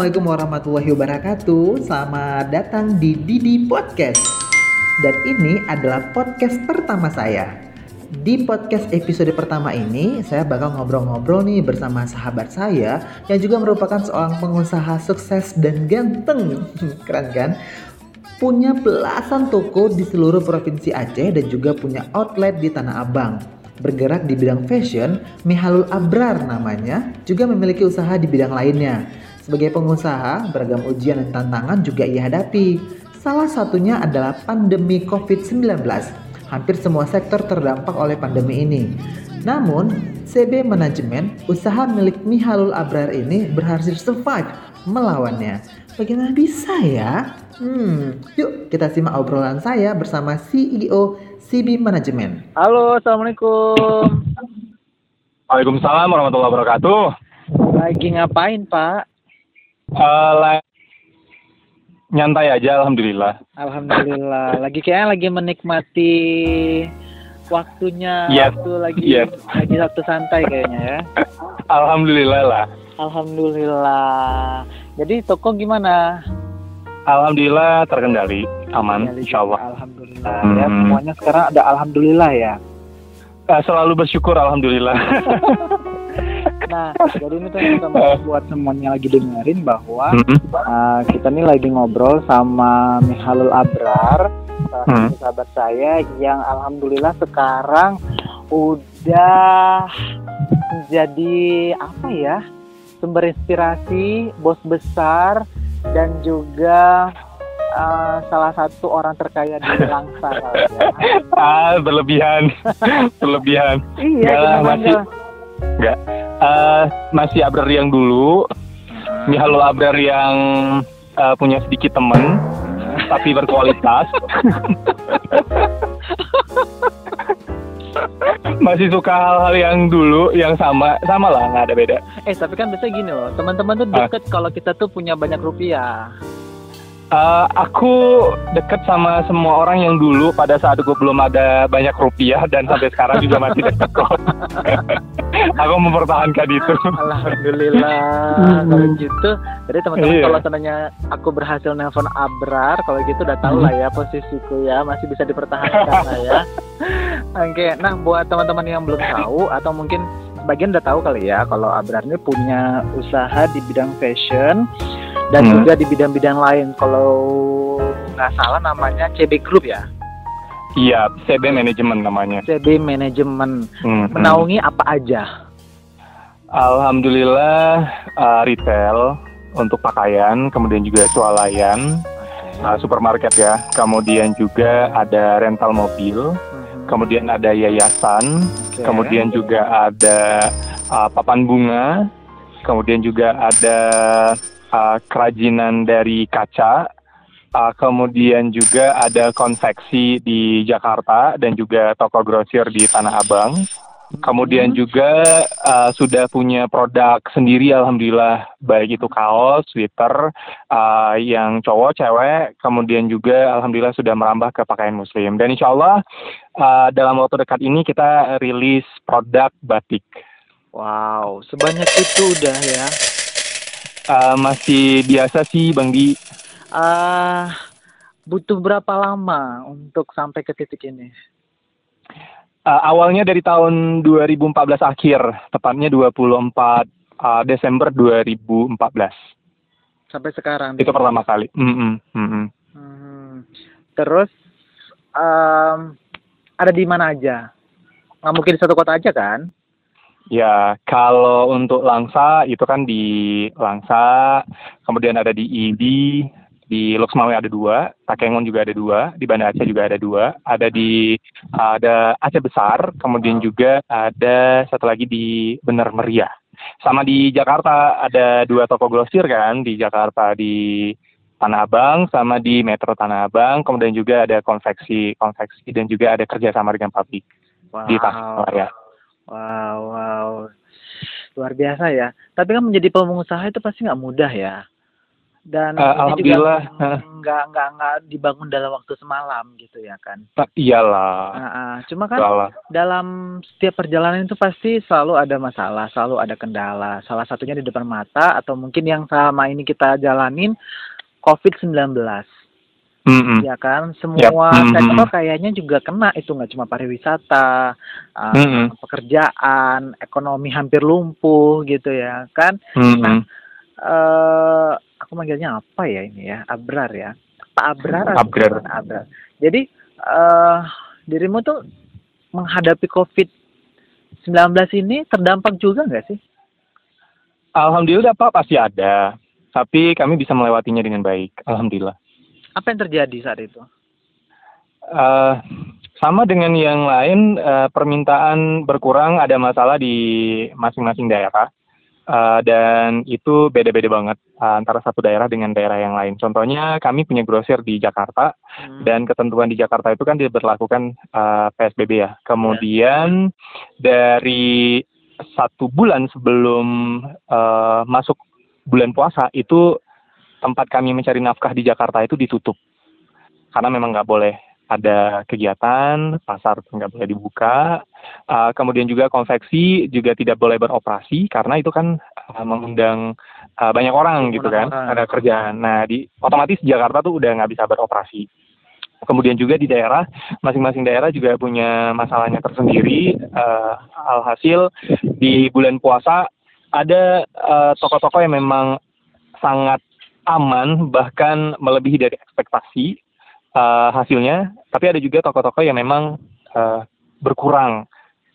Assalamualaikum warahmatullahi wabarakatuh. Selamat datang di Didi Podcast. Dan ini adalah podcast pertama saya. Di podcast episode pertama ini, saya bakal ngobrol-ngobrol nih bersama sahabat saya yang juga merupakan seorang pengusaha sukses dan ganteng. Keren kan? Punya belasan toko di seluruh provinsi Aceh dan juga punya outlet di Tanah Abang. Bergerak di bidang fashion, Mihalul Abrar namanya, juga memiliki usaha di bidang lainnya. Sebagai pengusaha, beragam ujian dan tantangan juga ia hadapi. Salah satunya adalah pandemi COVID-19. Hampir semua sektor terdampak oleh pandemi ini. Namun, CB Manajemen, usaha milik Mihalul Abrar ini berhasil survive melawannya. Bagaimana bisa ya? Hmm, yuk kita simak obrolan saya bersama CEO CB Manajemen. Halo, Assalamualaikum. Waalaikumsalam warahmatullahi wabarakatuh. Lagi ngapain, Pak? Uh, nyantai aja, alhamdulillah. Alhamdulillah. Lagi kayaknya lagi menikmati waktunya, Yes. waktu lagi Yes. lagi waktu santai kayaknya ya. Alhamdulillah lah. Alhamdulillah. Jadi toko gimana? Alhamdulillah terkendali, aman, Kendali insya Allah. Alhamdulillah. Ya Hmm. semuanya sekarang ada alhamdulillah ya. Eh, selalu bersyukur, alhamdulillah. Nah, jadi ini tuh kita mau buat semuanya lagi dengerin bahwa Mm-mm. uh, kita nih lagi ngobrol sama Mihalul Abrar, Hmm. satu sahabat saya yang alhamdulillah sekarang udah jadi apa ya sumber inspirasi, bos besar dan juga uh, salah satu orang terkaya di Langsa ya. ah, berlebihan, berlebihan. Iya, gimana masih. enggak? Enggak. Eh, masih Abrar yang dulu, Mihalul Abrar yang eh, punya sedikit temen, tapi berkualitas. masih suka hal-hal yang dulu, yang sama, sama lah, nggak ada beda. Eh tapi kan biasanya gini loh, teman-teman tuh Ah. deket kalau kita tuh punya banyak rupiah. Eh, aku deket sama semua orang yang dulu pada saat gue belum ada banyak rupiah dan sampai sekarang juga masih deket kok. aku mempertahankan itu. Alhamdulillah. Hmm. Kalau gitu, jadi teman-teman Iya. kalau seandainya aku berhasil nelpon Abrar, kalau gitu udah tahu lah ya posisiku ya, masih bisa dipertahankan lah ya. Oke, nah buat teman-teman yang belum tahu atau mungkin sebagian udah tahu kali ya, kalau Abrar ini punya usaha di bidang fashion dan Hmm. juga di bidang-bidang lain. Kalau nggak salah namanya CB Group ya, Iya, CB Manajemen namanya. CB Manajemen. Hmm, hmm. Menaungi apa aja? Alhamdulillah eh, retail untuk pakaian, kemudian juga swalayan, eh, supermarket ya. Kemudian juga ada rental mobil, Mhm. kemudian ada yayasan, Oke. kemudian juga ada uh, papan bunga, kemudian juga ada uh, kerajinan dari kaca, uh, kemudian juga ada konveksi di Jakarta dan juga toko grosir di Tanah Abang. Kemudian juga uh, sudah punya produk sendiri, alhamdulillah, baik itu kaos, sweater, uh, yang cowok, cewek, kemudian juga alhamdulillah sudah merambah ke pakaian muslim. Dan insya Allah uh, dalam waktu dekat ini kita rilis produk batik. Wow, sebanyak itu udah ya. Uh, masih biasa sih Bang Di. ah butuh berapa lama untuk sampai ke titik ini? Uh, awalnya dari tahun 2014 akhir, tepatnya 24 uh, Desember 2014. Sampai sekarang. Itu pertama kali. Mm-mm, mm-mm. Hmm. Terus em, ada di mana aja? Nggak mungkin di satu kota aja kan? Ya, kalau untuk Langsa itu kan di Langsa, kemudian ada di ID, di Luxmawe ada dua, Takengon juga ada dua, di Banda Aceh juga ada dua, ada di ada Aceh Besar, kemudian juga ada satu lagi di Bener Meriah. Sama di Jakarta ada dua toko grosir kan di Jakarta di Tanah Abang sama di Metro Tanah Abang, kemudian juga ada konveksi konveksi dan juga ada kerjasama dengan pabrik di Tasikmalaya. Wow, wow. Luar biasa ya. Tapi kan menjadi pengusaha itu pasti nggak mudah ya. dan Uh, alhamdulillah. juga nggak nggak nggak dibangun dalam waktu semalam gitu ya kan. Uh, iyalah. Nah, ah. cuma kan Iyalah. dalam setiap perjalanan itu pasti selalu ada masalah, selalu ada kendala. Salah satunya di depan mata atau mungkin yang selama ini kita jalanin COVID-19. Mm-mm. Ya kan, semua. Mhm. sektor kayaknya juga kena itu nggak cuma pariwisata, uh, Mm-mm. pekerjaan, ekonomi hampir lumpuh gitu ya kan. Mm-mm. eh aku manggilnya apa ya ini ya, Abrar ya, Pak Abrar. Abrar. Abrar. Jadi eh dirimu tuh menghadapi COVID-19 ini terdampak juga nggak sih? Alhamdulillah Pak pasti ada. Tapi kami bisa melewatinya dengan baik. Alhamdulillah. Apa yang terjadi saat itu? Eh, sama dengan yang lain, eh, permintaan berkurang ada masalah di masing-masing daerah. Eh, dan itu beda-beda banget eh, antara satu daerah dengan daerah yang lain. Contohnya kami punya grosir di Jakarta Hmm. dan ketentuan di Jakarta itu kan diberlakukan eh, PSBB ya. Kemudian dari satu bulan sebelum eh, masuk bulan puasa itu tempat kami mencari nafkah di Jakarta itu ditutup karena memang nggak boleh ada kegiatan, pasar nggak boleh dibuka, Uh, kemudian juga konveksi juga tidak boleh beroperasi karena itu kan uh, mengundang uh, banyak orang gitu kan, orang. ada kerjaan. Nah, di otomatis Jakarta tuh udah nggak bisa beroperasi. Kemudian juga di daerah, masing-masing daerah juga punya masalahnya tersendiri. Uh, alhasil di bulan puasa ada uh, toko-toko yang memang sangat aman, bahkan melebihi dari ekspektasi uh, hasilnya. Tapi ada juga toko-toko yang memang uh, berkurang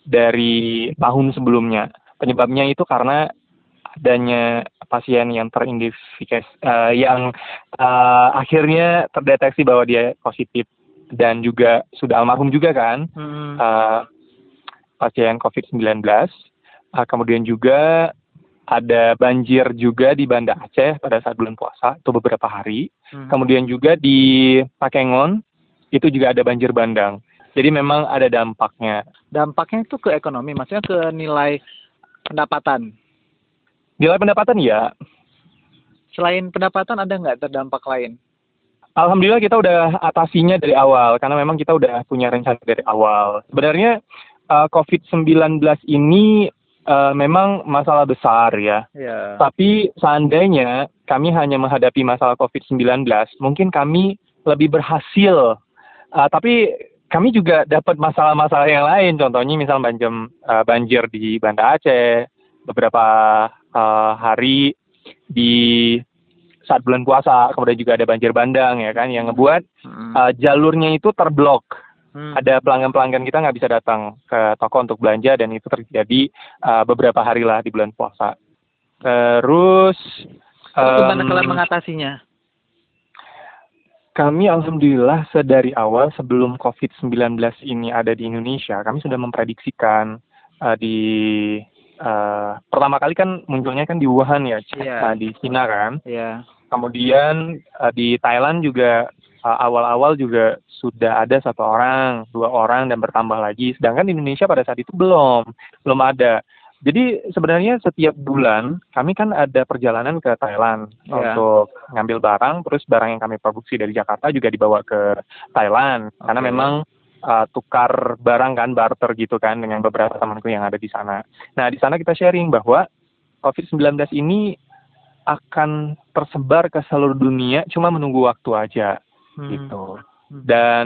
dari tahun sebelumnya. Penyebabnya itu karena adanya pasien yang teridentifikasi eh, yang eh, akhirnya terdeteksi bahwa dia positif dan juga sudah almarhum juga kan Hmm. eh, pasien COVID-19. Eh, kemudian juga ada banjir juga di Banda Aceh pada saat bulan puasa itu beberapa hari. Hmm. Kemudian juga di Pakengon itu juga ada banjir bandang. Jadi memang ada dampaknya. Dampaknya itu ke ekonomi, maksudnya ke nilai pendapatan. Nilai pendapatan ya, Selain pendapatan ada nggak terdampak lain? Alhamdulillah kita udah atasinya dari awal karena memang kita udah punya rencana dari awal. Sebenarnya uh, COVID-19 ini uh, memang masalah besar ya. Ya. Tapi seandainya kami hanya menghadapi masalah COVID-19, mungkin kami lebih berhasil. Uh, tapi kami juga dapat masalah-masalah yang lain. Contohnya misal banjir, uh, banjir di Banda Aceh, beberapa uh, hari di saat bulan puasa, kemudian juga ada banjir bandang ya kan, yang ngebuat uh, jalurnya itu terblok. Hmm. Ada pelanggan-pelanggan kita nggak bisa datang ke toko untuk belanja dan itu terjadi uh, beberapa hari lah di bulan puasa. Terus gimana em, kalian mengatasinya? kami alhamdulillah sedari awal sebelum COVID-19 ini ada di Indonesia, kami sudah memprediksikan uh, di uh, pertama kali kan munculnya kan di Wuhan ya, uh, di Cina kan. Ya. Kemudian uh, di Thailand juga awal-awal juga sudah ada satu orang, dua orang dan bertambah lagi. Sedangkan di Indonesia pada saat itu belum, belum ada. Jadi sebenarnya setiap bulan kami kan ada perjalanan ke Thailand Iya. untuk ngambil barang, terus barang yang kami produksi dari Jakarta juga dibawa ke Thailand karena Oke. memang uh, tukar barang kan barter gitu kan dengan beberapa temanku yang ada di sana. Nah di sana kita sharing bahwa COVID-19 ini akan tersebar ke seluruh dunia, cuma menunggu waktu aja Hmm. gitu. Hmm. Dan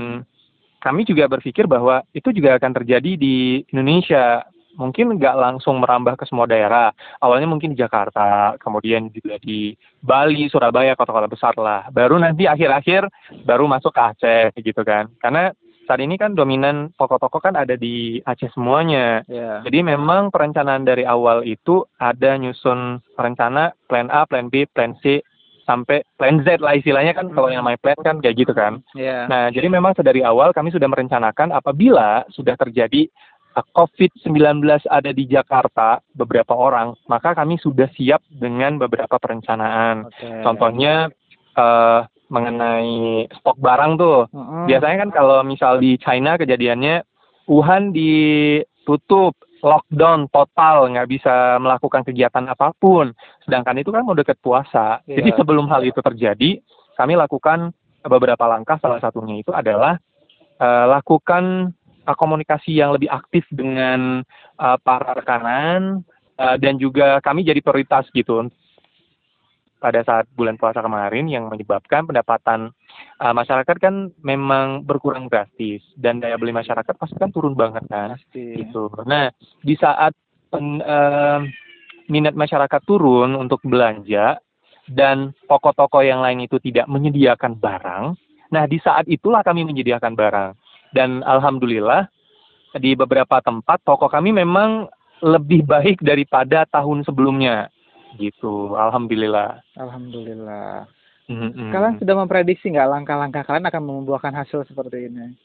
kami juga berpikir bahwa itu juga akan terjadi di Indonesia. Mungkin nggak langsung merambah ke semua daerah. Awalnya mungkin di Jakarta, kemudian juga di Bali, Surabaya, kota-kota besar lah. Baru nanti akhir-akhir baru masuk ke Aceh gitu kan. Karena saat ini kan dominan toko-toko kan ada di Aceh semuanya. Ya. Jadi memang perencanaan dari awal itu ada nyusun rencana plan A, plan B, plan C sampai plan Z lah istilahnya kan kalau yang namanya plan kan kayak gitu kan. Ya. Nah, jadi memang sedari awal kami sudah merencanakan apabila sudah terjadi uh, COVID-19 ada di Jakarta beberapa orang, maka kami sudah siap dengan beberapa perencanaan. Oke. Contohnya eh, mengenai stok barang tuh. Mm-mm. Biasanya kan kalau misal di China kejadiannya Wuhan ditutup, lockdown total, nggak bisa melakukan kegiatan apa pun. Sedangkan itu kan mau deket puasa. Iya. Jadi sebelum hal itu terjadi, kami lakukan beberapa langkah. Salah satunya itu adalah eh, lakukan eh, komunikasi yang lebih aktif dengan eh, para rekanan eh, dan juga kami jadi prioritas gitu pada saat bulan puasa kemarin yang menyebabkan pendapatan uh, masyarakat kan memang berkurang drastis dan daya beli masyarakat pasti kan turun banget kan Pasti. gitu. Nah di saat pen- eh, minat masyarakat turun untuk belanja dan toko-toko yang lain itu tidak menyediakan barang, nah di saat itulah kami menyediakan barang dan alhamdulillah di beberapa tempat toko kami memang lebih baik daripada tahun sebelumnya gitu. Alhamdulillah. Alhamdulillah. Mm-mm. Kalian sudah memprediksi nggak langkah-langkah kalian akan membuahkan hasil seperti ini?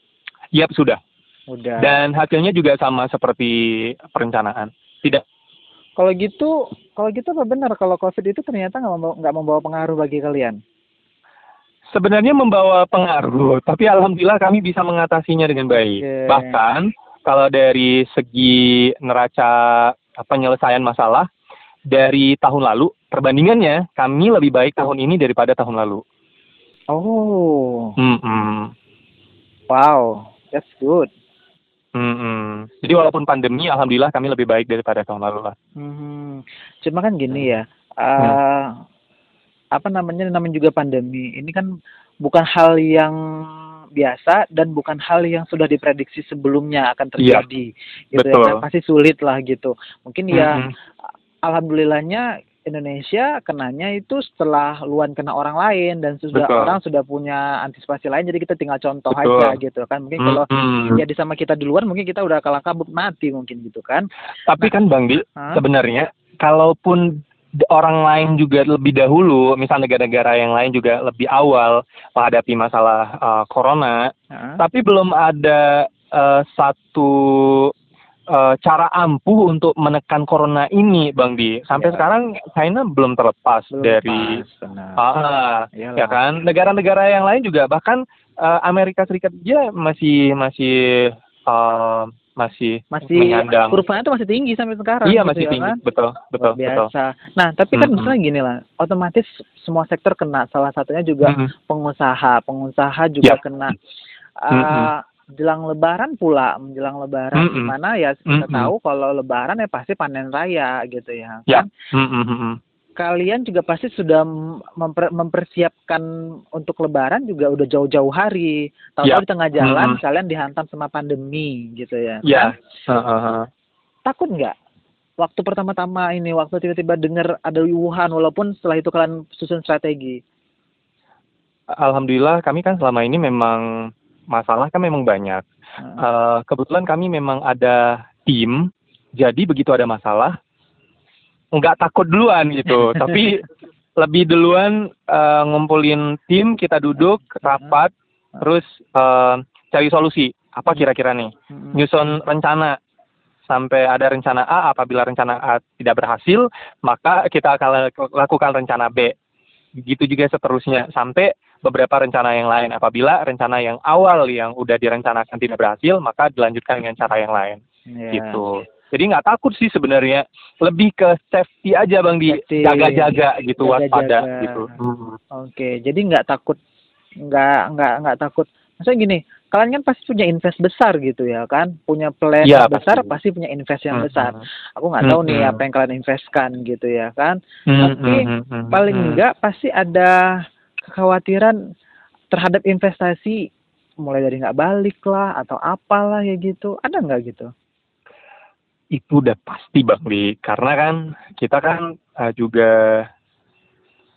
Yap sudah. Udah. Dan hasilnya juga sama seperti perencanaan. Tidak Kalau gitu, kalau gitu apa benar kalau COVID itu ternyata nggak membawa, nggak membawa pengaruh bagi kalian? sebenarnya membawa pengaruh, tapi alhamdulillah kami bisa mengatasinya dengan baik. Oke. Bahkan kalau dari segi neraca penyelesaian masalah dari tahun lalu, perbandingannya kami lebih baik tahun ini daripada tahun lalu. Oh, Mm-mm. wow, that's good. Mm-mm. Jadi walaupun pandemi, alhamdulillah kami lebih baik daripada tahun lalu lah. Hmm. Cuma kan gini ya, eh, apa namanya namanya juga pandemi. Ini kan bukan hal yang biasa dan bukan hal yang sudah diprediksi sebelumnya akan Iya, terjadi. gitu ya betul. kan. Pasti sulit lah gitu. Mungkin ya Mm-mm. Alhamdulillahnya Indonesia kenanya itu setelah luan kena orang lain dan sudah Betul. orang sudah punya antisipasi lain jadi kita tinggal contoh Betul. aja gitu kan mungkin kalau Mm-mm. jadi sama kita di luar mungkin kita udah kalah kabut mati mungkin gitu kan Tapi kan Bang Di, Hah? sebenarnya kalaupun orang lain juga lebih dahulu, misal negara-negara yang lain juga lebih awal menghadapi masalah uh, corona, Hah? tapi belum ada uh, satu uh, cara ampuh untuk menekan corona ini, Bang Di. Sampai Ya. sekarang China belum terlepas Belum dari pas, ah, Iyalah. ya kan negara-negara yang lain juga bahkan uh, Amerika Serikat dia masih masih uh, masih masih menyandang kurvanya tuh masih tinggi sampai sekarang iya gitu masih ya tinggi kan? betul betul Luar betul biasa. Nah, tapi kan Mm-mm. misalnya gini lah, otomatis semua sektor kena. Salah satunya juga Mm-mm. pengusaha, pengusaha juga Ya. kena. Uh, Mm-mm. Jelang Lebaran pula, menjelang Lebaran, Mm-mm. di mana ya kita Mm-mm. tahu kalau Lebaran ya pasti panen raya gitu ya. Kan Mm, mm, mm, mm. kalian juga pasti sudah memper- mempersiapkan untuk Lebaran juga udah jauh-jauh hari. Tahu-tahu Ya. di tengah jalan Mm-mm. kalian dihantam sama pandemi gitu ya. Ya. kan? Heeh, heeh. takut nggak waktu pertama-tama ini waktu tiba-tiba dengar ada Wuhan walaupun setelah itu kalian susun strategi Alhamdulillah kami kan selama ini memang masalah kan memang banyak. Nah, Eh, kebetulan kami memang ada tim, jadi begitu ada masalah nggak takut duluan gitu, tapi lebih duluan eh, ngumpulin tim, kita duduk rapat, terus eh, cari solusi. Apa kira-kira nih? mm, nyusun rencana. Sampai ada rencana A apabila rencana A tidak berhasil maka kita akan lak- lakukan rencana B. Begitu juga seterusnya. Sampai beberapa rencana yang lain apabila rencana yang awal yang udah direncanakan tidak berhasil maka dilanjutkan dengan cara yang lain ya. gitu jadi nggak takut sih sebenarnya lebih ke safety aja bang di jaga-jaga gitu Jaga-jaga. waspada gitu Hmm. oke jadi nggak takut nggak nggak nggak takut maksudnya gini kalian kan pasti punya invest besar gitu ya kan punya plan Iya, besar pasti. pasti punya invest yang Hmm, besar hmm. aku nggak tahu nih Hmm, apa yang kalian investkan gitu ya kan Hmm, Tapi hmm, hmm, hmm, paling hmm. enggak pasti ada kekhawatiran terhadap investasi mulai dari nggak balik lah atau apalah ya gitu. Ada nggak gitu? Itu udah pasti bang Li. Karena kan kita kan eh, juga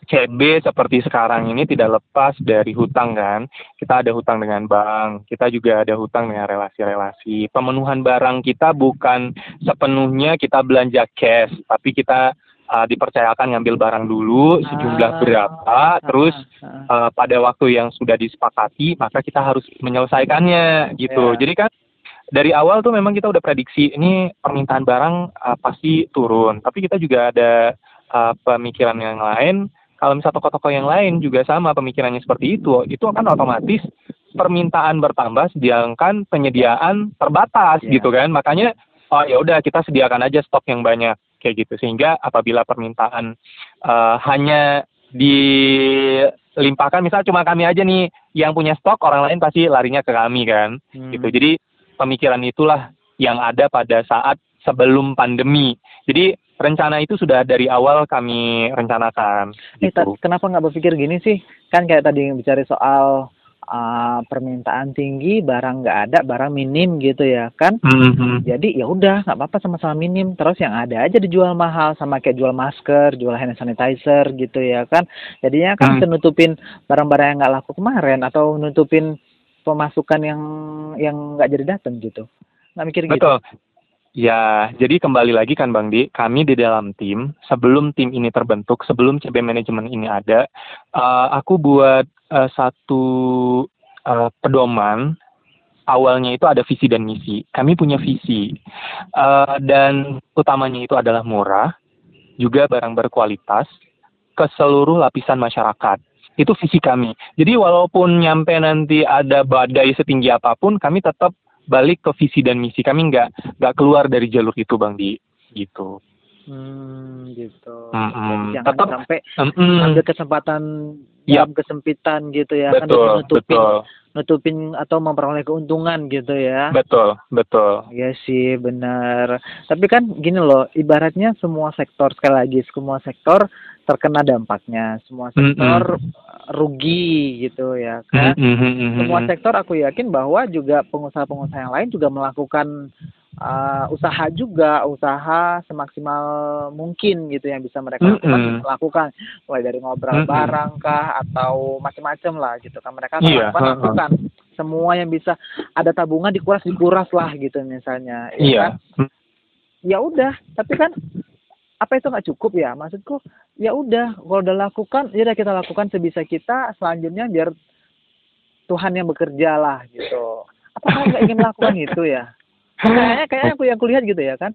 CB seperti sekarang ini tidak lepas dari hutang kan. Kita ada hutang dengan bank kita juga ada hutang dengan relasi-relasi. Pemenuhan barang kita bukan sepenuhnya kita belanja cash tapi kita eh, dipercayakan ngambil barang dulu sejumlah Ah. berapa terus Ah, ah. eh, pada waktu yang sudah disepakati maka kita harus menyelesaikannya gitu. Ya. Jadi kan dari awal tuh memang kita udah prediksi ini permintaan barang eh, pasti turun, tapi kita juga ada eh, pemikiran yang lain. Kalau misalnya toko-toko yang lain juga sama pemikirannya seperti itu, itu akan otomatis permintaan bertambah sedangkan penyediaan terbatas Ya. gitu kan. Makanya oh ya udah kita sediakan aja stok yang banyak kayak gitu sehingga apabila permintaan uh, hanya dilimpahkan misal cuma kami aja nih yang punya stok orang lain pasti larinya ke kami kan hmm. gitu jadi pemikiran itulah yang ada pada saat sebelum pandemi jadi rencana itu sudah dari awal kami rencanakan eh, gitu. kenapa nggak berpikir gini sih kan kayak tadi bicara soal uh, permintaan tinggi, barang nggak ada, barang minim gitu ya kan. Mm-hmm. Jadi ya udah nggak apa-apa sama-sama minim. Terus yang ada aja dijual mahal sama kayak jual masker, jual hand sanitizer gitu ya kan. Jadinya kan mm. nutupin barang-barang yang nggak laku kemarin atau nutupin pemasukan yang yang nggak jadi datang gitu. Nggak mikir gitu. Ya, jadi kembali lagi kan Bang Di, kami di dalam tim, sebelum tim ini terbentuk, sebelum CB Management ini ada, uh, aku buat uh, satu uh, pedoman awalnya itu ada visi dan misi. Kami punya visi uh, dan utamanya itu adalah murah, juga barang berkualitas ke seluruh lapisan masyarakat. Itu visi kami. Jadi walaupun nyampe nanti ada badai setinggi apa pun, kami tetap balik ke visi dan misi. Kami nggak nggak keluar dari jalur itu, Bang Di. Gitu. Hmm, gitu. Mm -hmm. jangan Tetap, sampai mm -hmm. ambil kesempatan yep. dalam kesempitan gitu ya kan betul, kan nutupin betul. nutupin atau memperoleh keuntungan gitu ya. Betul, betul. Iya sih, benar. Tapi kan gini loh, ibaratnya semua sektor sekali lagi semua sektor terkena dampaknya, semua sektor mm -hmm. rugi gitu ya kan. Mm -hmm. Semua sektor aku yakin bahwa juga pengusaha-pengusaha yang lain juga melakukan uh, usaha juga usaha semaksimal mungkin gitu yang bisa mereka mm -hmm. lakukan mulai dari ngobrol mm -hmm. barang kah atau macam-macam lah gitu kan mereka yeah. lakukan, lakukan semua yang bisa ada tabungan dikuras dikuras lah gitu misalnya ya yeah. kan ya udah tapi kan apa itu nggak cukup ya? Maksudku ya udah kalau udah lakukan ya udah kita lakukan sebisa kita selanjutnya biar Tuhan yang bekerja lah gitu. Apa nggak ingin melakukan itu ya? Kayaknya kayaknya aku yang kulihat gitu ya kan?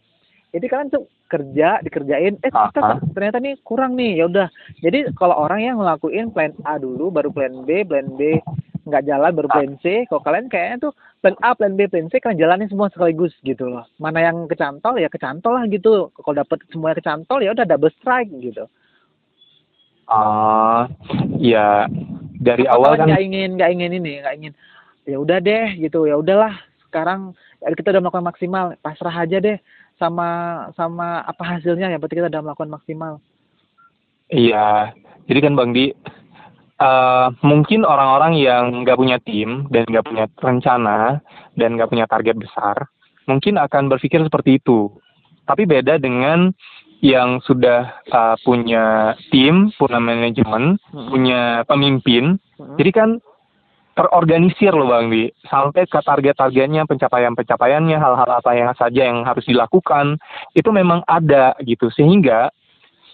Jadi kalian tuh kerja dikerjain eh ternyata, ternyata nih kurang nih ya udah. Jadi kalau orang yang ngelakuin plan A dulu baru plan B plan B nggak jalan baru plan C. Kalau kalian kayaknya tuh plan A plan B plan C kalian jalanin semua sekaligus gitu loh. Mana yang kecantol ya kecantol lah gitu. Kalau dapet semuanya kecantol ya udah double strike gitu. Ah uh, ya dari awal kan nggak ingin nggak ingin ini nggak ingin ya udah deh gitu ya udahlah. Sekarang kita udah melakukan maksimal pasrah aja deh sama sama apa hasilnya yang penting kita udah melakukan maksimal. Iya jadi kan bang di uh, mungkin orang-orang yang nggak punya tim dan nggak punya rencana dan nggak punya target besar mungkin akan berpikir seperti itu tapi beda dengan yang sudah uh, punya tim, punya manajemen, hmm. punya pemimpin. Hmm. Jadi kan terorganisir loh Bang Di sampai ke target-targetnya pencapaian-pencapaiannya hal-hal apa yang saja yang harus dilakukan itu memang ada gitu sehingga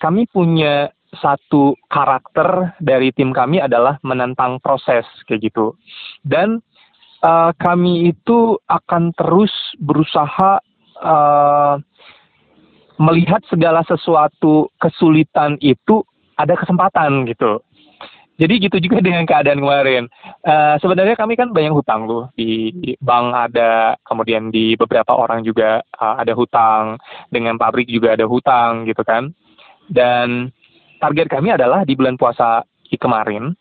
kami punya satu karakter dari tim kami adalah menentang proses kayak gitu dan uh, kami itu akan terus berusaha uh, melihat segala sesuatu kesulitan itu ada kesempatan gitu jadi gitu juga dengan keadaan kemarin. Uh, sebenarnya kami kan banyak hutang tuh di, bank ada, kemudian di beberapa orang juga uh, ada hutang, dengan pabrik juga ada hutang gitu kan. Dan target kami adalah di bulan puasa kemarin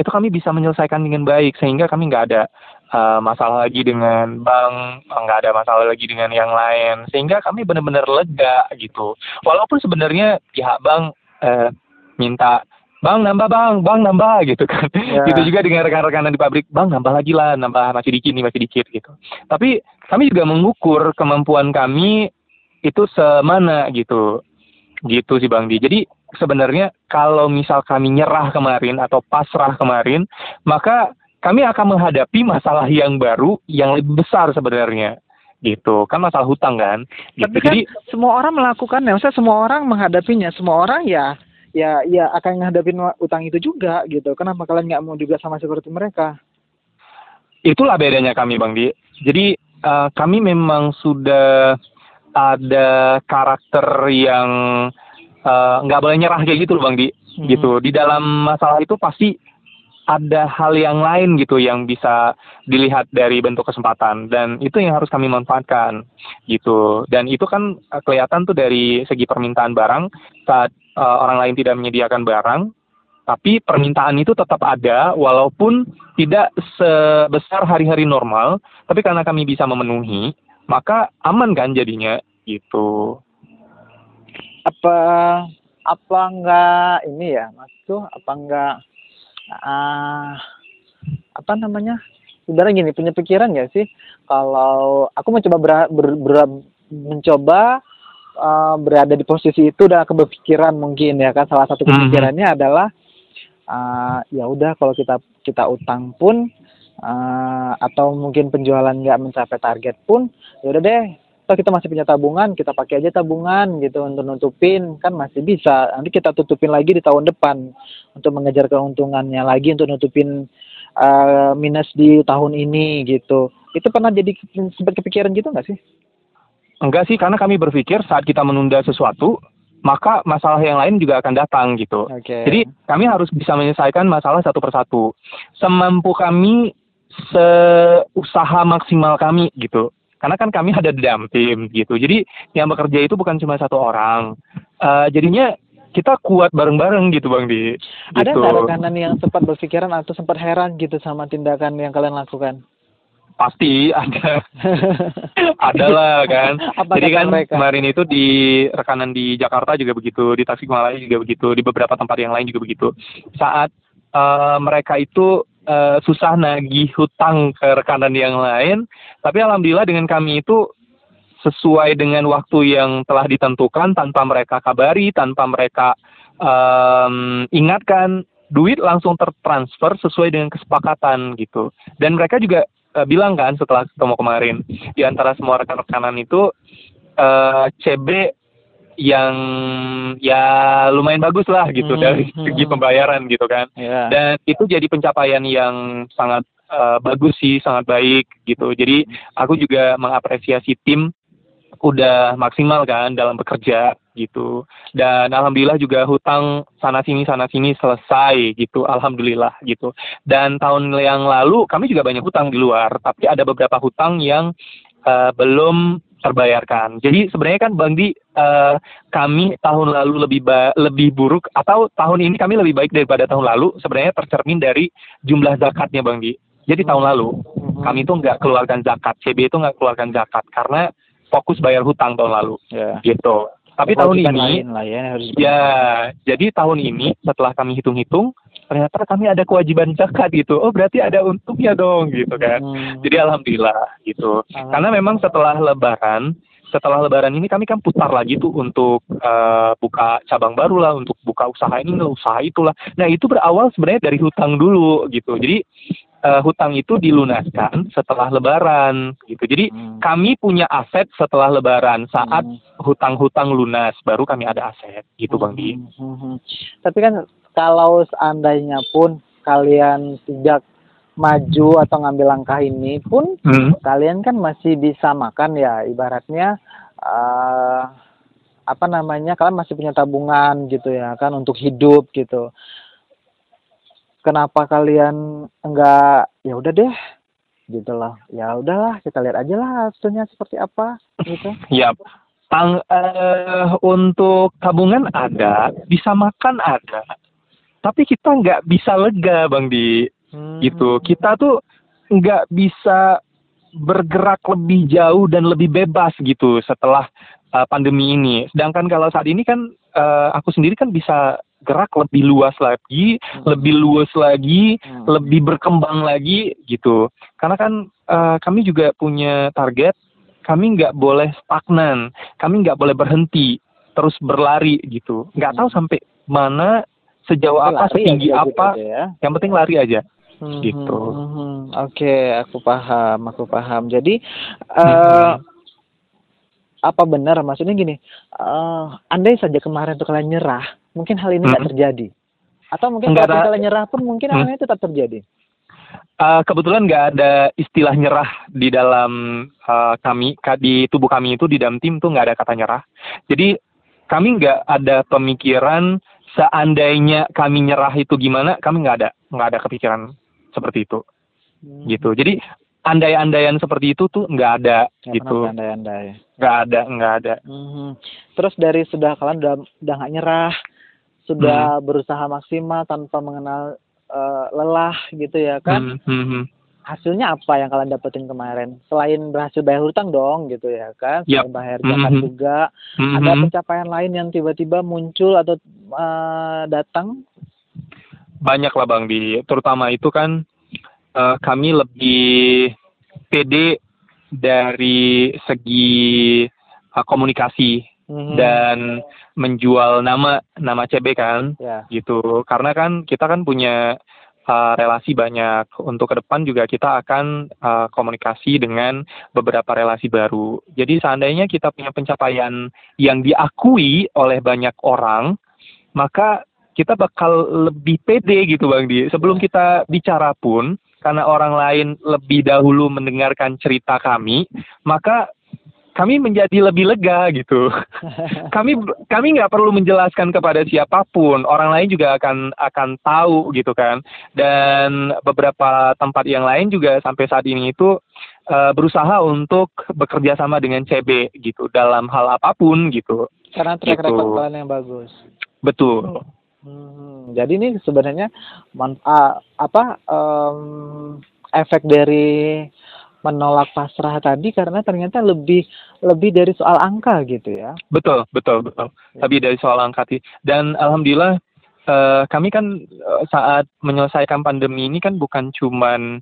itu kami bisa menyelesaikan dengan baik sehingga kami nggak ada uh, masalah lagi dengan bank, nggak ada masalah lagi dengan yang lain sehingga kami benar-benar lega gitu. Walaupun sebenarnya pihak bank uh, minta bang nambah bang bang nambah gitu kan ya. gitu juga dengan rekan-rekan di pabrik bang nambah lagi lah nambah masih dikit nih masih dikit gitu tapi kami juga mengukur kemampuan kami itu semana gitu gitu sih bang di jadi sebenarnya kalau misal kami nyerah kemarin atau pasrah kemarin maka kami akan menghadapi masalah yang baru yang lebih besar sebenarnya. Gitu. Kan masalah hutang kan? Gitu. tapi kan jadi semua orang melakukan ya maksudnya semua orang menghadapinya. Semua orang ya ya ya akan ngadapin utang itu juga gitu. Kenapa kalian nggak mau juga sama seperti mereka? Itulah bedanya kami bang di. Jadi uh, kami memang sudah ada karakter yang nggak uh, boleh nyerah kayak gitu loh bang di. Hmm. gitu. Di dalam masalah itu pasti ada hal yang lain gitu yang bisa dilihat dari bentuk kesempatan. Dan itu yang harus kami manfaatkan gitu. Dan itu kan uh, kelihatan tuh dari segi permintaan barang. Saat uh, orang lain tidak menyediakan barang tapi permintaan itu tetap ada walaupun tidak sebesar hari-hari normal. Tapi karena kami bisa memenuhi maka aman kan jadinya gitu apa apa enggak ini ya mas tuh apa enggak uh, apa namanya? Sebenarnya gini punya pikiran ya sih? Kalau aku mencoba ber, ber, ber, mencoba uh, berada di posisi itu dan aku berpikiran mungkin ya kan? Salah satu kepikirannya mm -hmm. adalah uh, ya udah kalau kita kita utang pun uh, atau mungkin penjualan nggak mencapai target pun ya udah deh kalau kita masih punya tabungan kita pakai aja tabungan gitu untuk nutupin kan masih bisa nanti kita tutupin lagi di tahun depan untuk mengejar keuntungannya lagi untuk nutupin uh, minus di tahun ini gitu itu pernah jadi sempat kepikiran gitu nggak sih enggak sih karena kami berpikir saat kita menunda sesuatu maka masalah yang lain juga akan datang gitu. Okay. Jadi kami harus bisa menyelesaikan masalah satu persatu. Semampu kami, seusaha maksimal kami gitu karena kan kami ada di dalam tim gitu. Jadi yang bekerja itu bukan cuma satu orang. Uh, jadinya kita kuat bareng-bareng gitu bang di. Ada gitu. nggak rekanan yang sempat berpikiran atau sempat heran gitu sama tindakan yang kalian lakukan? Pasti ada. Ada lah kan. Apa jadi kan mereka? kemarin itu di rekanan di Jakarta juga begitu di Tasikmalaya juga begitu di beberapa tempat yang lain juga begitu. Saat uh, mereka itu uh, susah nagih hutang ke rekanan yang lain. Tapi alhamdulillah dengan kami itu sesuai dengan waktu yang telah ditentukan tanpa mereka kabari, tanpa mereka um, ingatkan, duit langsung tertransfer sesuai dengan kesepakatan gitu. Dan mereka juga uh, bilang kan setelah ketemu kemarin di antara semua rekan-rekanan itu uh, CB yang ya lumayan bagus lah gitu hmm, dari hmm. segi pembayaran gitu kan. Yeah. Dan itu jadi pencapaian yang sangat uh, bagus sih, sangat baik gitu. Jadi aku juga mengapresiasi tim udah maksimal kan dalam bekerja gitu. Dan alhamdulillah juga hutang sana sini sana sini selesai gitu. Alhamdulillah gitu. Dan tahun yang lalu kami juga banyak hutang di luar, tapi ada beberapa hutang yang uh, belum terbayarkan. Jadi sebenarnya kan Bang Di, uh, kami tahun lalu lebih ba lebih buruk atau tahun ini kami lebih baik daripada tahun lalu sebenarnya tercermin dari jumlah zakatnya Bang Di. Jadi tahun lalu hmm. kami itu nggak keluarkan zakat, CB itu nggak keluarkan zakat karena fokus bayar hutang tahun lalu, yeah. gitu. Tapi tahun ini, ya, ya, jadi tahun ini setelah kami hitung-hitung, ternyata kami ada kewajiban zakat gitu. Oh berarti ada untungnya dong gitu kan. Hmm. Jadi alhamdulillah gitu. Alhamdulillah. Karena memang setelah Lebaran, setelah Lebaran ini kami kan putar lagi tuh untuk uh, buka cabang baru lah, untuk buka usaha ini, usaha itulah. Nah itu berawal sebenarnya dari hutang dulu gitu. Jadi uh, hutang itu dilunaskan setelah Lebaran gitu. Jadi hmm. kami punya aset setelah Lebaran saat hmm. hutang-hutang lunas baru kami ada aset gitu Bang Di. Hmm. hmm, hmm. Tapi kan kalau seandainya pun kalian sejak maju atau ngambil langkah ini pun hmm. kalian kan masih bisa makan ya ibaratnya uh, apa namanya kalian masih punya tabungan gitu ya kan untuk hidup gitu kenapa kalian enggak ya udah deh gitu loh. Ya udahlah kita lihat aja lah hasilnya seperti apa gitu. Ya tang uh, untuk tabungan ada bisa makan ada tapi kita nggak bisa lega bang di. Hmm. gitu. Kita tuh nggak bisa bergerak lebih jauh dan lebih bebas gitu setelah uh, pandemi ini. Sedangkan kalau saat ini kan uh, aku sendiri kan bisa gerak lebih luas lagi, hmm. lebih luas lagi, hmm. lebih berkembang lagi gitu. Karena kan uh, kami juga punya target, kami nggak boleh stagnan, kami nggak boleh berhenti, terus berlari gitu. Nggak hmm. tahu sampai mana, sejauh apa, setinggi apa, gitu ya. yang penting lari aja. Hmm, gitu. Hmm, hmm. Oke, okay, aku paham, aku paham. Jadi uh, hmm. Apa benar maksudnya gini? Uh, andai saja kemarin tuh kalian nyerah, mungkin hal ini tidak hmm. terjadi. Atau mungkin kalau kalian nyerah pun mungkin hmm. hal ini tetap terjadi. Uh, kebetulan nggak ada istilah nyerah di dalam uh, kami di tubuh kami itu di dalam tim tuh nggak ada kata nyerah. Jadi kami nggak ada pemikiran seandainya kami nyerah itu gimana, kami nggak ada nggak ada kepikiran seperti itu, Hmm. gitu. Jadi andai-andaian seperti itu tuh nggak ada gitu, andai-andai. nggak ada nggak ada. Mhm. Terus dari sudah kalian udah udah nggak nyerah, sudah Hmm. berusaha maksimal tanpa mengenal eh, lelah gitu ya kan? Hmm, hmm, hmm. Hasilnya apa yang kalian dapetin kemarin? Selain berhasil bayar hutang dong gitu ya kan? Selain bayar zakat Mhm. juga, Hmm, ada pencapaian lain yang tiba-tiba muncul atau eh, datang? banyak lah bang di terutama itu kan eh, kami lebih pede dari segi eh, komunikasi Mhm. dan menjual nama nama CB kan ya. gitu. Karena kan kita kan punya uh, relasi banyak. Untuk ke depan juga kita akan uh, komunikasi dengan beberapa relasi baru. Jadi seandainya kita punya pencapaian yang diakui oleh banyak orang maka kita bakal lebih pede gitu bang di. Sebelum kita bicara pun karena orang lain lebih dahulu mendengarkan cerita kami maka kami menjadi lebih lega gitu. Kami kami nggak perlu menjelaskan kepada siapa pun. Orang lain juga akan akan tahu gitu kan. Dan beberapa tempat yang lain juga sampai saat ini itu eh, berusaha untuk bekerja sama dengan CB gitu dalam hal apa pun gitu. Karena track Gitu. record yang bagus. betul Hmm, jadi ini sebenarnya manfaat apa em, efek dari menolak pasrah tadi karena ternyata lebih lebih dari soal angka gitu ya. betul betul betul. Lebih dari soal angkati dan alhamdulillah eh, kami kan eh, saat menyelesaikan pandemi ini kan bukan cuman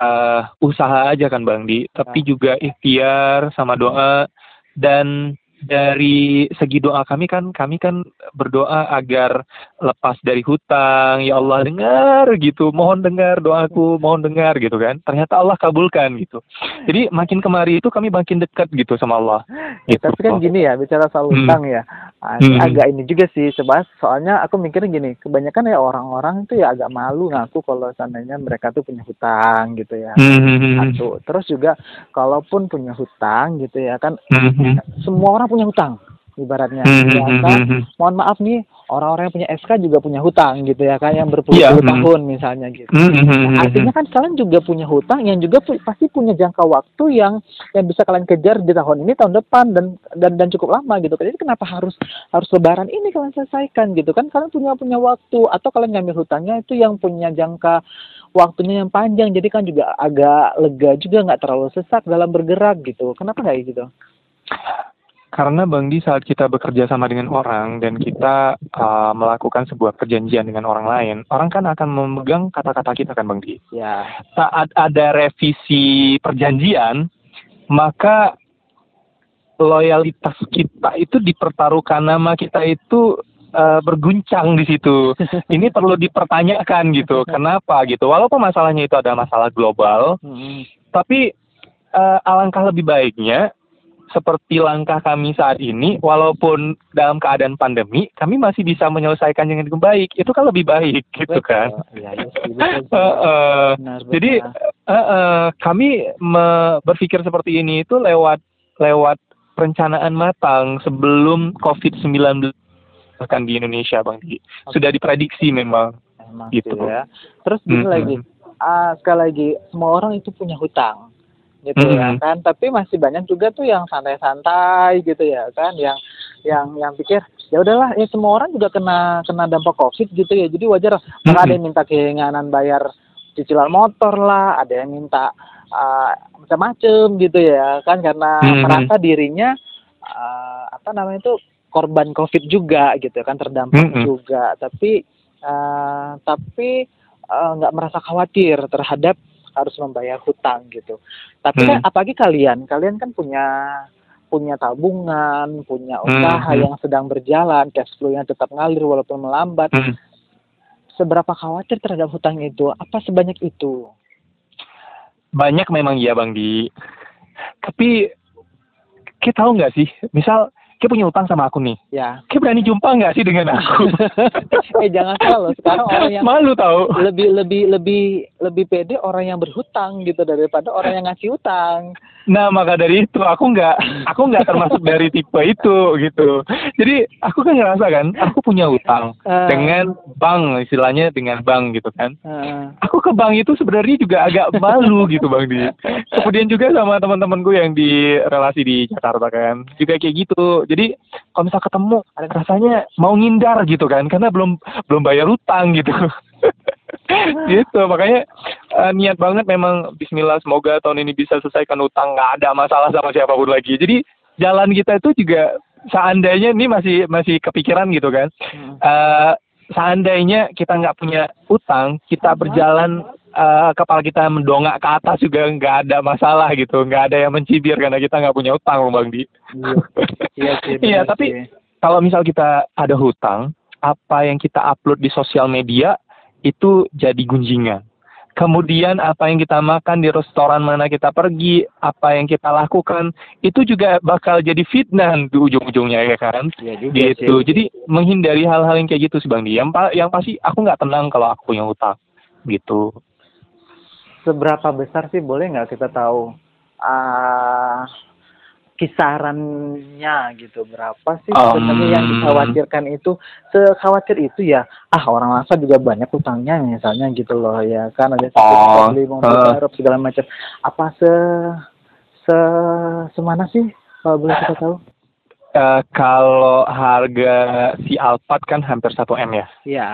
eh, usaha aja kan bang di tapi juga ikhtiar sama doa dan dari segi doa kami kan kami kan berdoa agar lepas dari hutang ya Allah dengar gitu mohon dengar doaku mohon dengar gitu kan ternyata Allah kabulkan gitu jadi makin kemari itu kami makin dekat gitu sama Allah gitu. Tapi kan gini ya bicara soal Hmm. utang ya. Hmm. agak ini juga sih sebab soalnya aku mikirnya gini, kebanyakan ya orang-orang itu ya agak malu ngaku kalau seandainya mereka tuh punya hutang gitu ya. Hmm, hmm, hmm, Satu. Terus juga kalaupun punya hutang gitu ya kan hmm. semua orang punya hutang ibaratnya. Hmm, ya hmm, kan mohon maaf nih orang-orang yang punya SK juga punya hutang gitu ya kan yang berpuluh-puluh hmm. tahun misalnya gitu. Hmm, hmm, hmm, hmm, artinya kan kalian juga punya hutang yang juga pu- pasti punya jangka waktu yang yang bisa kalian kejar di tahun ini tahun depan dan dan dan cukup lama gitu. Jadi kenapa harus harus lebaran ini kalian selesaikan gitu kan? Kalian punya punya waktu atau kalian ngambil hutangnya itu yang punya jangka waktunya yang panjang jadi kan juga agak lega juga nggak terlalu sesak dalam bergerak gitu. Kenapa nggak gitu Karena Bang Di saat kita bekerja sama dengan orang dan kita uh, melakukan sebuah perjanjian dengan orang lain, orang kan akan memegang kata-kata kita kan Bang Di. ya Saat ada revisi perjanjian, maka loyalitas kita itu dipertaruhkan nama kita itu uh, berguncang di situ. Ini perlu dipertanyakan gitu. Kenapa gitu? Walaupun masalahnya itu ada masalah global, Hmm. tapi eh, alangkah lebih baiknya seperti langkah kami saat ini, walaupun dalam keadaan pandemi, kami masih bisa menyelesaikan dengan baik. Itu kan lebih baik, gitu kan? Iya, iya sih, betul sih. Eh, eh, Benar, jadi benar. eh, eh, kami me- berpikir seperti ini itu lewat lewat perencanaan matang sebelum COVID-19 bahkan di Indonesia, Bang. Di. Sudah diprediksi memang. Emang gitu. ya. Terus gini Mm-mm. lagi, ah, sekali lagi semua orang itu punya hutang, gitu ya Mm-mm. kan. Tapi masih banyak juga tuh yang santai-santai gitu ya kan, yang yang yang pikir ya udahlah, ya semua orang juga kena kena dampak covid gitu ya. Jadi wajar. lah. Maka ada yang minta keinginan bayar cicilan motor lah, ada yang minta ah, macam-macam gitu ya kan, karena Mm-mm. merasa dirinya ah, apa namanya itu korban covid juga gitu kan, terdampak Mm-mm. juga. Tapi eh, tapi nggak merasa khawatir terhadap harus membayar hutang gitu. Tapi kan Hmm. apalagi kalian, kalian kan punya punya tabungan, punya Hmm, usaha hmm. yang sedang berjalan, cash flow-nya tetap ngalir walaupun melambat. Hmm. Seberapa khawatir terhadap hutang itu? Apa sebanyak itu? Banyak memang ya Bang Di. Tapi kita tahu nggak sih, misal kita punya utang sama aku nih, Ya. kita berani jumpa nggak sih dengan aku? eh jangan salah loh. Sekarang orang yang Malu tahu. lebih lebih lebih lebih pede orang yang berhutang gitu daripada orang yang ngasih utang. Nah maka dari itu aku nggak aku nggak termasuk dari tipe itu gitu. Jadi aku kan ngerasa kan aku punya utang Uh. dengan bank istilahnya dengan bank gitu kan. Heeh. Aku ke bank itu sebenarnya juga agak malu gitu bang di. Kemudian juga sama teman-temanku yang di relasi di Jakarta kan juga kayak gitu. Jadi kalau misal ketemu rasanya mau ngindar gitu kan karena belum belum bayar utang gitu. gitu makanya eh, niat banget memang Bismillah semoga tahun ini bisa selesaikan utang nggak ada masalah sama siapa pun lagi jadi jalan kita itu juga seandainya ini masih masih kepikiran gitu kan. Eh, seandainya kita nggak punya utang kita berjalan eh, kepala kita mendongak ke atas juga nggak ada masalah gitu nggak ada yang mencibir karena kita nggak punya utang loh bang di Iya. Iya sih. Iya, tapi kalau misal kita ada hutang, apa yang kita upload di sosial media itu jadi gunjingan. Kemudian apa yang kita makan di restoran mana kita pergi, apa yang kita lakukan, itu juga bakal jadi fitnah di ujung-ujungnya ya kan. Iya juga Gitu. sih. Jadi menghindari hal-hal yang kayak gitu sih Bang Di. Yang, yang pasti aku nggak tenang kalau aku punya hutang. Gitu. Seberapa besar sih boleh nggak kita tahu ah kisarannya gitu? Berapa sih Um, sebenarnya yang dikhawatirkan itu? Sekhawatir itu ya ah orang Langsa juga banyak utangnya misalnya gitu loh ya kan? Ada Oh, beli mobil uh. baru segala macam. Apa se se semana sih kalau boleh kita tahu Eh, kalau harga si Alphard kan hampir 1 M ya. ya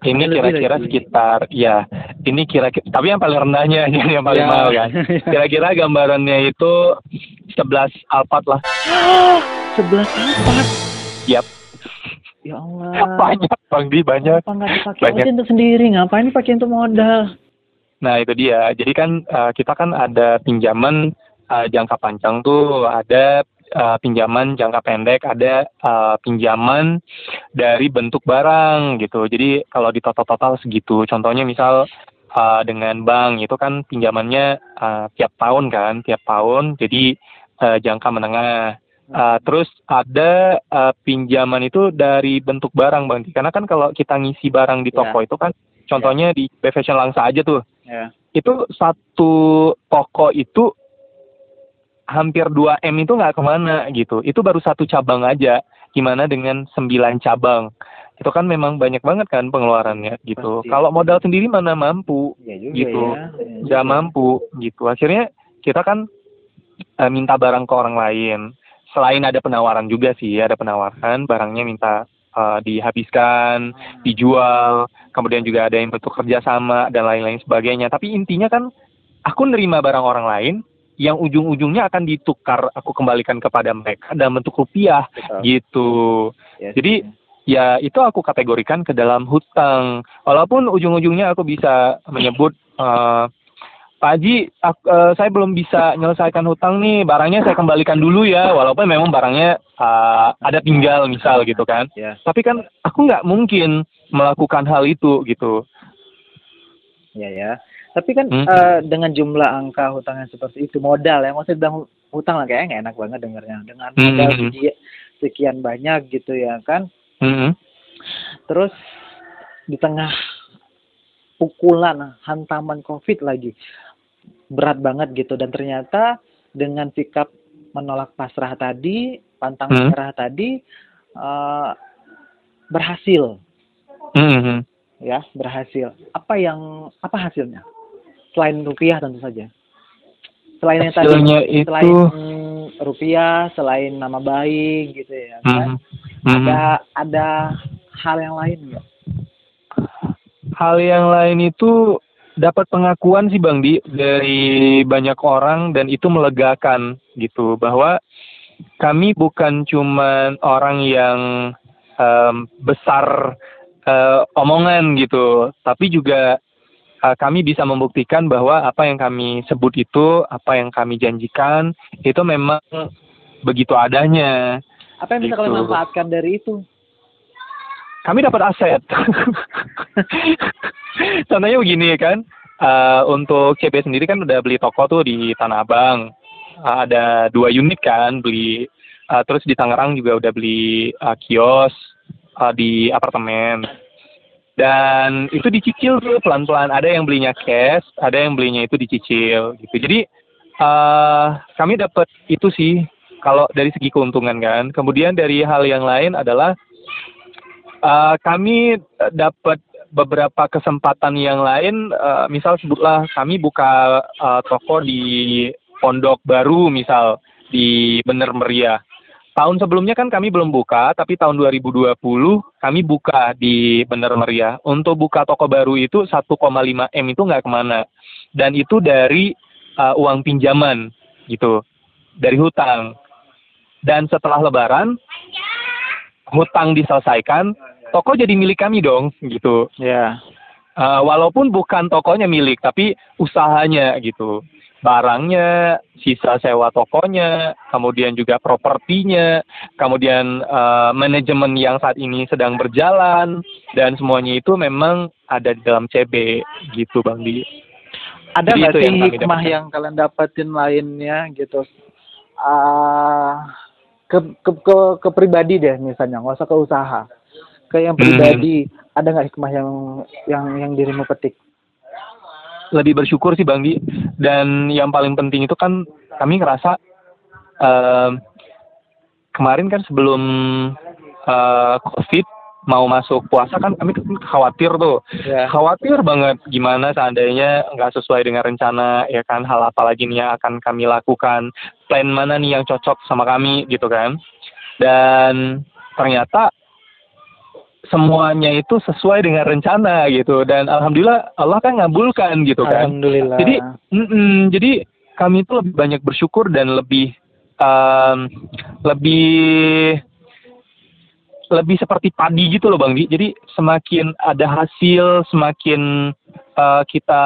Ini kira-kira sekitar ya ini kira-kira tapi yang paling rendahnya ini yang paling Ya. mahal kan. Kira-kira gambarannya itu 11 Alphard lah. sebelas empat Yap. ya Allah Banyak Bang Di, banyak. apa nggak dipakai Banyak. aja untuk sendiri ngapain dipakai untuk modal Nah, itu dia. Jadi kan eh, kita kan ada pinjaman eh, jangka panjang tuh, ada eh, pinjaman jangka pendek, ada eh, pinjaman dari bentuk barang gitu. Jadi kalau di total-total segitu. Contohnya misal eh, dengan bank itu kan pinjamannya eh, tiap tahun kan, tiap tahun. Jadi eh, jangka menengah. Eh, terus ada eh, pinjaman itu dari bentuk barang bang, karena kan kalau kita ngisi barang di toko itu kan, contohnya di B Fashion Langsa aja tuh, ya itu satu toko itu hampir 2 M itu nggak ke mana gitu. Itu baru satu cabang aja. Gimana dengan 9 cabang? Itu kan memang banyak banget kan pengeluarannya gitu. Pasti. Kalau modal sendiri mana mampu ya juga gitu. ya Ya Nggak juga. mampu gitu. Akhirnya kita kan eh, minta barang ke orang lain. Selain ada penawaran juga sih, ada penawaran barangnya minta eh, dihabiskan, dijual, kemudian juga ada yang bentuk kerjasama dan lain-lain sebagainya. Tapi intinya kan aku nerima barang orang lain yang ujung-ujungnya akan ditukar aku kembalikan kepada mereka dalam bentuk rupiah Betul. gitu. Ya, Jadi sih. ya itu aku kategorikan ke dalam hutang. Walaupun ujung-ujungnya aku bisa menyebut eh, Pak Haji, ak- eh, saya belum bisa menyelesaikan hutang nih, barangnya saya kembalikan dulu ya, walaupun memang barangnya eh, ada tinggal misal gitu kan. ya Tapi kan aku nggak mungkin melakukan hal itu gitu. ya ya tapi kan Hmm. eh, dengan jumlah angka hutang yang seperti itu modal ya maksudnya bilang hutang lah kayaknya nggak enak banget dengarnya dengan Hmm. modal sekian, sekian banyak gitu ya kan Mm-mm. terus di tengah pukulan hantaman covid lagi berat banget gitu dan ternyata dengan sikap menolak pasrah tadi pantang Hmm. menyerah tadi eh, berhasil Mm-mm. ya berhasil apa yang apa hasilnya selain rupiah tentu saja selain yang tadi itu selain rupiah selain nama baik gitu ya kan Mhm. Mhm. ada ada hal yang lain nggak hal yang lain itu dapat pengakuan sih Bang Di dari banyak orang dan itu melegakan gitu bahwa kami bukan cuman orang yang em, besar eh, omongan gitu, tapi juga eh, kami bisa membuktikan bahwa apa yang kami sebut itu, apa yang kami janjikan itu memang begitu adanya. apa yang bisa kalian Gitu. manfaatkan dari itu kami dapat aset. Contohnya begini kan, eh, untuk CB sendiri kan udah beli toko tuh di Tanah Abang, Eh, ada dua unit kan, beli eh, terus di Tangerang juga udah beli eh, kios eh, di apartemen. Dan itu dicicil tuh pelan-pelan. Ada yang belinya cash ada yang belinya itu dicicil gitu. Jadi uh, kami dapat itu sih kalau dari segi keuntungan kan. Kemudian dari hal yang lain adalah uh, kami dapat beberapa kesempatan yang lain. Uh, misal sebutlah kami buka uh, toko di Pondok Baru misal di Bener Meriah Tahun sebelumnya kan kami belum buka, tapi tahun 2020 kami buka di Bener Meriah. Untuk buka toko baru itu 1,5 M itu nggak ke mana. Dan itu dari uh, uang pinjaman gitu, dari hutang. Dan setelah lebaran, hutang diselesaikan, toko jadi milik kami dong gitu. Ya. Yeah. Uh, walaupun bukan tokonya milik, tapi usahanya gitu barangnya, sisa sewa tokonya, kemudian juga propertinya, kemudian uh, manajemen yang saat ini sedang berjalan, dan semuanya itu memang ada di dalam CB gitu Bang Di. Ada nggak sih yang hikmah yang kalian dapetin lainnya gitu? Uh, ke, ke, ke, ke pribadi deh misalnya, nggak usah ke usaha. Ke yang pribadi, hmm. ada nggak hikmah yang yang yang dirimu petik? Lebih bersyukur sih Bang Di. Dan yang paling penting itu kan kami ngerasa uh, kemarin kan sebelum uh, COVID mau masuk puasa kan kami khawatir tuh yeah. khawatir banget gimana seandainya nggak sesuai dengan rencana ya kan hal apa lagi nih yang akan kami lakukan plan mana nih yang cocok sama kami gitu kan dan ternyata semuanya itu sesuai dengan rencana gitu dan alhamdulillah Allah kan ngabulkan gitu kan. Alhamdulillah. Jadi mm -mm, jadi kami itu lebih banyak bersyukur dan lebih um, lebih lebih seperti padi gitu loh Bang Di. Jadi semakin ada hasil, semakin uh, kita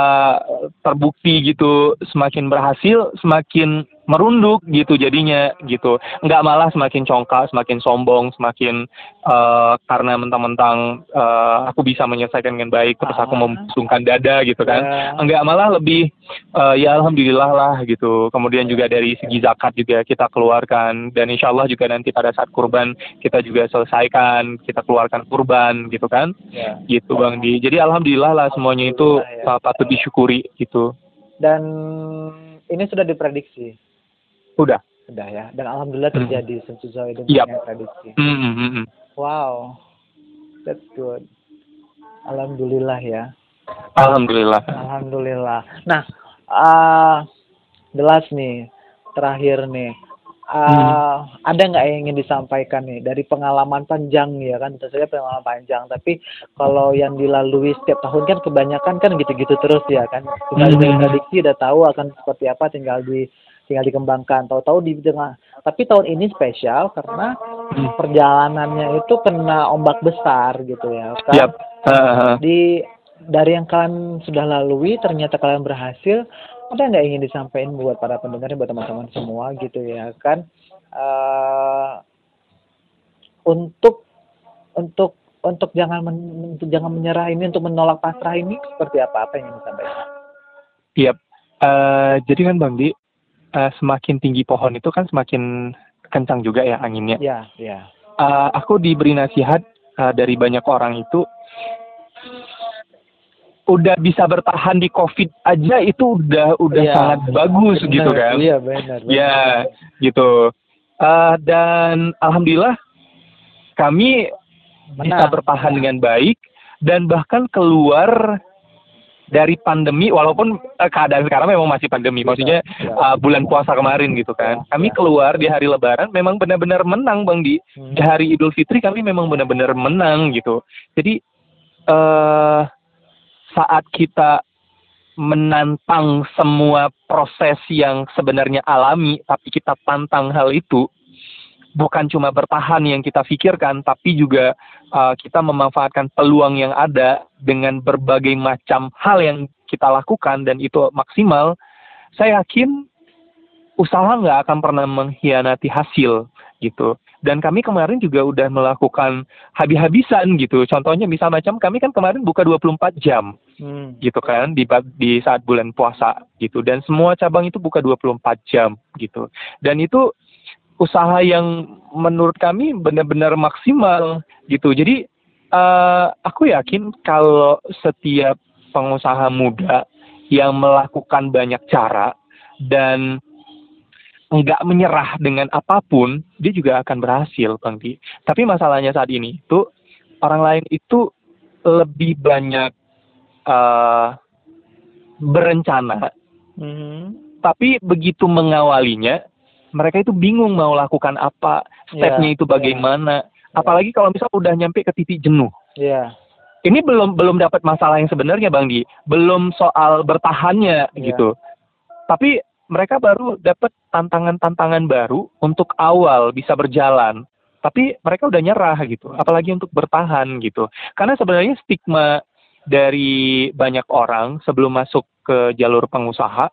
terbukti gitu, semakin berhasil, semakin merunduk gitu jadinya gitu nggak malah semakin congkak semakin sombong semakin uh, karena mentang-mentang uh, aku bisa menyelesaikan dengan baik terus aku ah. membusungkan dada gitu kan yeah. nggak malah lebih uh, ya alhamdulillah lah gitu kemudian juga dari segi zakat juga kita keluarkan dan insya Allah juga nanti pada saat kurban kita juga selesaikan kita keluarkan kurban gitu kan yeah. gitu bang di jadi alhamdulillah lah semuanya itu ya. patut disyukuri gitu dan ini sudah diprediksi Udah. Udah ya. Dan alhamdulillah hmm. terjadi hmm. sesuai dengan yep. yang prediksi. Mm -hmm. Wow. That's good. Alhamdulillah ya. Alhamdulillah. Alhamdulillah. Nah, uh, jelas nih terakhir nih uh, hmm. ada nggak yang ingin disampaikan nih dari pengalaman panjang ya kan tentu saja pengalaman panjang tapi kalau yang dilalui setiap tahun kan kebanyakan kan gitu-gitu terus ya kan kita hmm. prediksi udah tahu akan seperti apa tinggal di tinggal dikembangkan tahu-tahu di tengah tapi tahun ini spesial karena hmm. perjalanannya itu kena ombak besar gitu ya kan yep. uh-huh. di dari yang kalian sudah lalui ternyata kalian berhasil ada nggak ingin disampaikan buat para pendengar buat teman-teman semua gitu ya kan uh, untuk untuk untuk jangan men, untuk jangan menyerah ini untuk menolak pasrah ini seperti apa apa yang ingin disampaikan? Iya, yep. uh, jadi kan Bang Di, uh, semakin tinggi pohon itu kan semakin kencang juga ya anginnya. Iya, iya. Uh, aku diberi nasihat uh, dari banyak orang itu udah bisa bertahan di COVID aja itu udah udah ya, sangat bagus benar, gitu kan. Iya benar. Ya gitu. Uh, dan alhamdulillah kami Menang. bisa bertahan dengan baik dan bahkan keluar dari pandemi walaupun uh, keadaan sekarang memang masih pandemi iya, maksudnya uh, bulan puasa kemarin gitu kan kami iya. keluar di hari lebaran memang benar-benar menang bang di di hmm. hari idul fitri kami memang benar-benar menang gitu jadi uh, saat kita menantang semua proses yang sebenarnya alami tapi kita tantang hal itu bukan cuma bertahan yang kita pikirkan, tapi juga uh, kita memanfaatkan peluang yang ada dengan berbagai macam hal yang kita lakukan dan itu maksimal. Saya yakin usaha nggak akan pernah mengkhianati hasil gitu. Dan kami kemarin juga udah melakukan habis-habisan gitu. Contohnya misal macam kami kan kemarin buka 24 jam. Hmm. gitu kan di di saat bulan puasa gitu dan semua cabang itu buka 24 jam gitu. Dan itu usaha yang menurut kami benar-benar maksimal gitu. Jadi uh, aku yakin kalau setiap pengusaha muda yang melakukan banyak cara dan nggak menyerah dengan apa pun, dia juga akan berhasil, Bang Di. Tapi masalahnya saat ini itu orang lain itu lebih banyak uh, berencana, mm-hmm. tapi begitu mengawalinya, mereka itu bingung mau lakukan apa, stepnya yeah, itu bagaimana. Yeah. Apalagi kalau misal udah nyampe ke titik jenuh. Yeah. Ini belum belum dapat masalah yang sebenarnya, Bang Di. Belum soal bertahannya yeah. gitu. Tapi mereka baru dapat tantangan-tantangan baru untuk awal bisa berjalan. Tapi mereka udah nyerah gitu, apalagi untuk bertahan gitu. Karena sebenarnya stigma dari banyak orang sebelum masuk ke jalur pengusaha,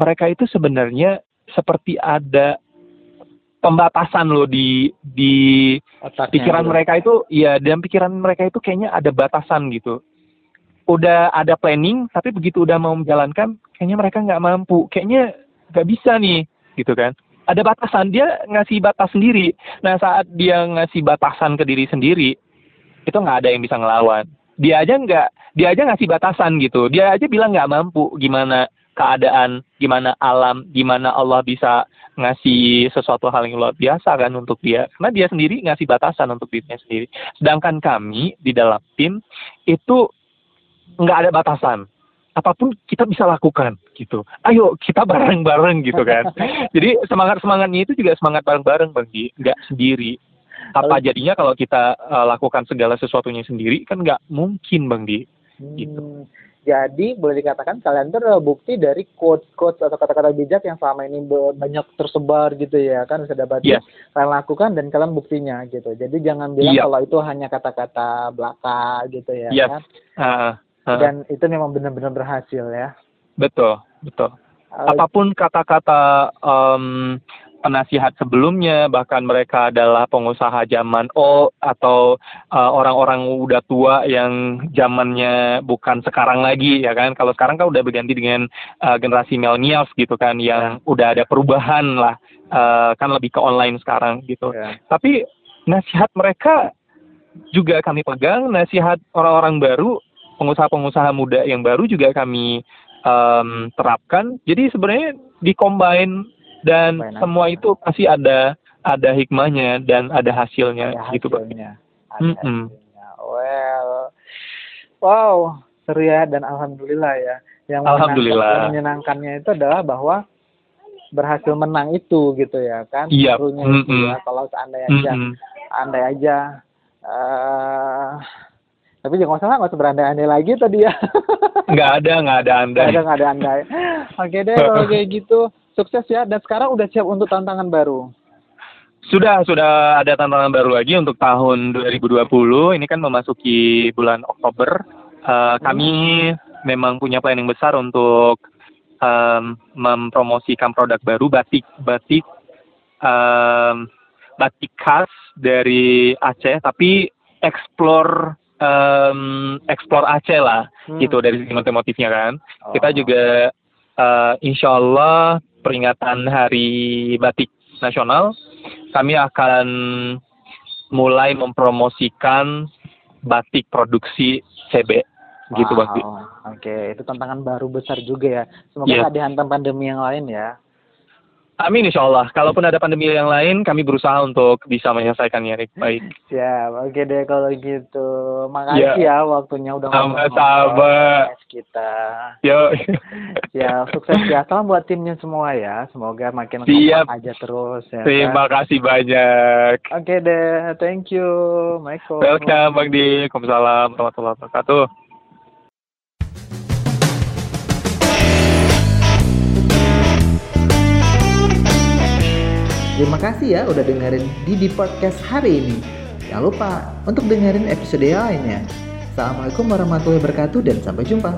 mereka itu sebenarnya seperti ada pembatasan loh di di Otaknya pikiran itu. mereka itu ya dan pikiran mereka itu kayaknya ada batasan gitu udah ada planning tapi begitu udah mau menjalankan kayaknya mereka nggak mampu. Kayaknya nggak bisa nih gitu kan. Ada batasan dia ngasih batas sendiri. Nah saat dia ngasih batasan ke diri sendiri itu nggak ada yang bisa ngelawan. Dia aja nggak dia aja ngasih batasan gitu. Dia aja bilang nggak mampu gimana keadaan gimana alam gimana Allah bisa ngasih sesuatu hal yang luar biasa kan untuk dia. Karena dia sendiri ngasih batasan untuk dirinya sendiri. Sedangkan kami di dalam tim itu nggak ada batasan apa pun kita bisa lakukan gitu. Ayo kita bareng-bareng gitu kan. Jadi semangat semangatnya itu juga semangat bareng-bareng bagi nggak sendiri. Apa jadinya kalau kita uh, lakukan segala sesuatunya sendiri kan nggak mungkin bang di. Gitu. Hmm, jadi boleh dikatakan kalian itu adalah bukti dari quote-quote atau kata-kata bijak yang selama ini banyak tersebar gitu ya kan bisa dapat yes. kalian lakukan dan kalian buktinya gitu. Jadi jangan bilang yep. Iya. kalau itu hanya kata-kata belaka gitu ya yep. kan. Uh, dan itu memang benar-benar berhasil ya. Betul betul. Uh, apa pun kata-kata um, penasihat sebelumnya bahkan mereka adalah pengusaha zaman O atau uh, orang-orang udah tua yang zamannya bukan sekarang lagi ya kan? Kalau sekarang kan udah berganti dengan uh, generasi millennials gitu kan yang yeah. udah ada perubahan lah uh, kan lebih ke online sekarang gitu. Yeah. tapi nasihat mereka juga kami pegang nasihat orang-orang baru pengusaha-pengusaha muda yang baru juga kami um, terapkan. Jadi sebenarnya dikombin dan Combine semua itu pasti ada ada hikmahnya dan ada hasilnya, ada gitu hasilnya. Ada mm -hmm. hasilnya. Well, wow, seru ya dan alhamdulillah ya. Yang alhamdulillah. Menyenangkan, menyenangkannya itu adalah bahwa berhasil menang itu gitu ya kan. Iya. Yep. Mm -hmm. ya. Kalau seandainya aja, mm -hmm. andai aja uh, tapi jangan salah nggak usah berandai-andai lagi tadi ya. Nggak ada, nggak ada andai. Nggak ada, nggak ada andai. Oke deh, kalau kayak gitu sukses ya. Dan sekarang udah siap untuk tantangan baru. Sudah, sudah ada tantangan baru lagi untuk tahun 2020. Ini kan memasuki bulan Oktober. Uh, kami hmm. memang punya planning besar untuk um, mempromosikan produk baru batik batik um, batik khas dari Aceh, tapi explore um, explore Aceh lah hmm. gitu dari segi motif-motifnya kan. Oh. Kita juga uh, insya Allah peringatan Hari Batik Nasional kami akan mulai mempromosikan batik produksi CB gitu wow. Oke, okay. itu tantangan baru besar juga ya. Semoga yeah. tidak dihantam pandemi yang lain ya. Amin insya Allah. Kalaupun ada pandemi yang lain, kami berusaha untuk bisa menyelesaikannya dengan baik. Siap, oke deh kalau gitu. Makasih ya, ya waktunya udah sama-sama kita. Yo. ya, sukses ya. Salam buat timnya semua ya. Semoga makin Siap. aja terus ya. Terima kan? kasih banyak. Oke deh, thank you, Michael. Welcome Bang Di. Waalaikumsalam warahmatullahi wabarakatuh. Terima kasih ya udah dengerin Didi Podcast hari ini. Jangan lupa untuk dengerin episode lainnya. Assalamualaikum warahmatullahi wabarakatuh dan sampai jumpa.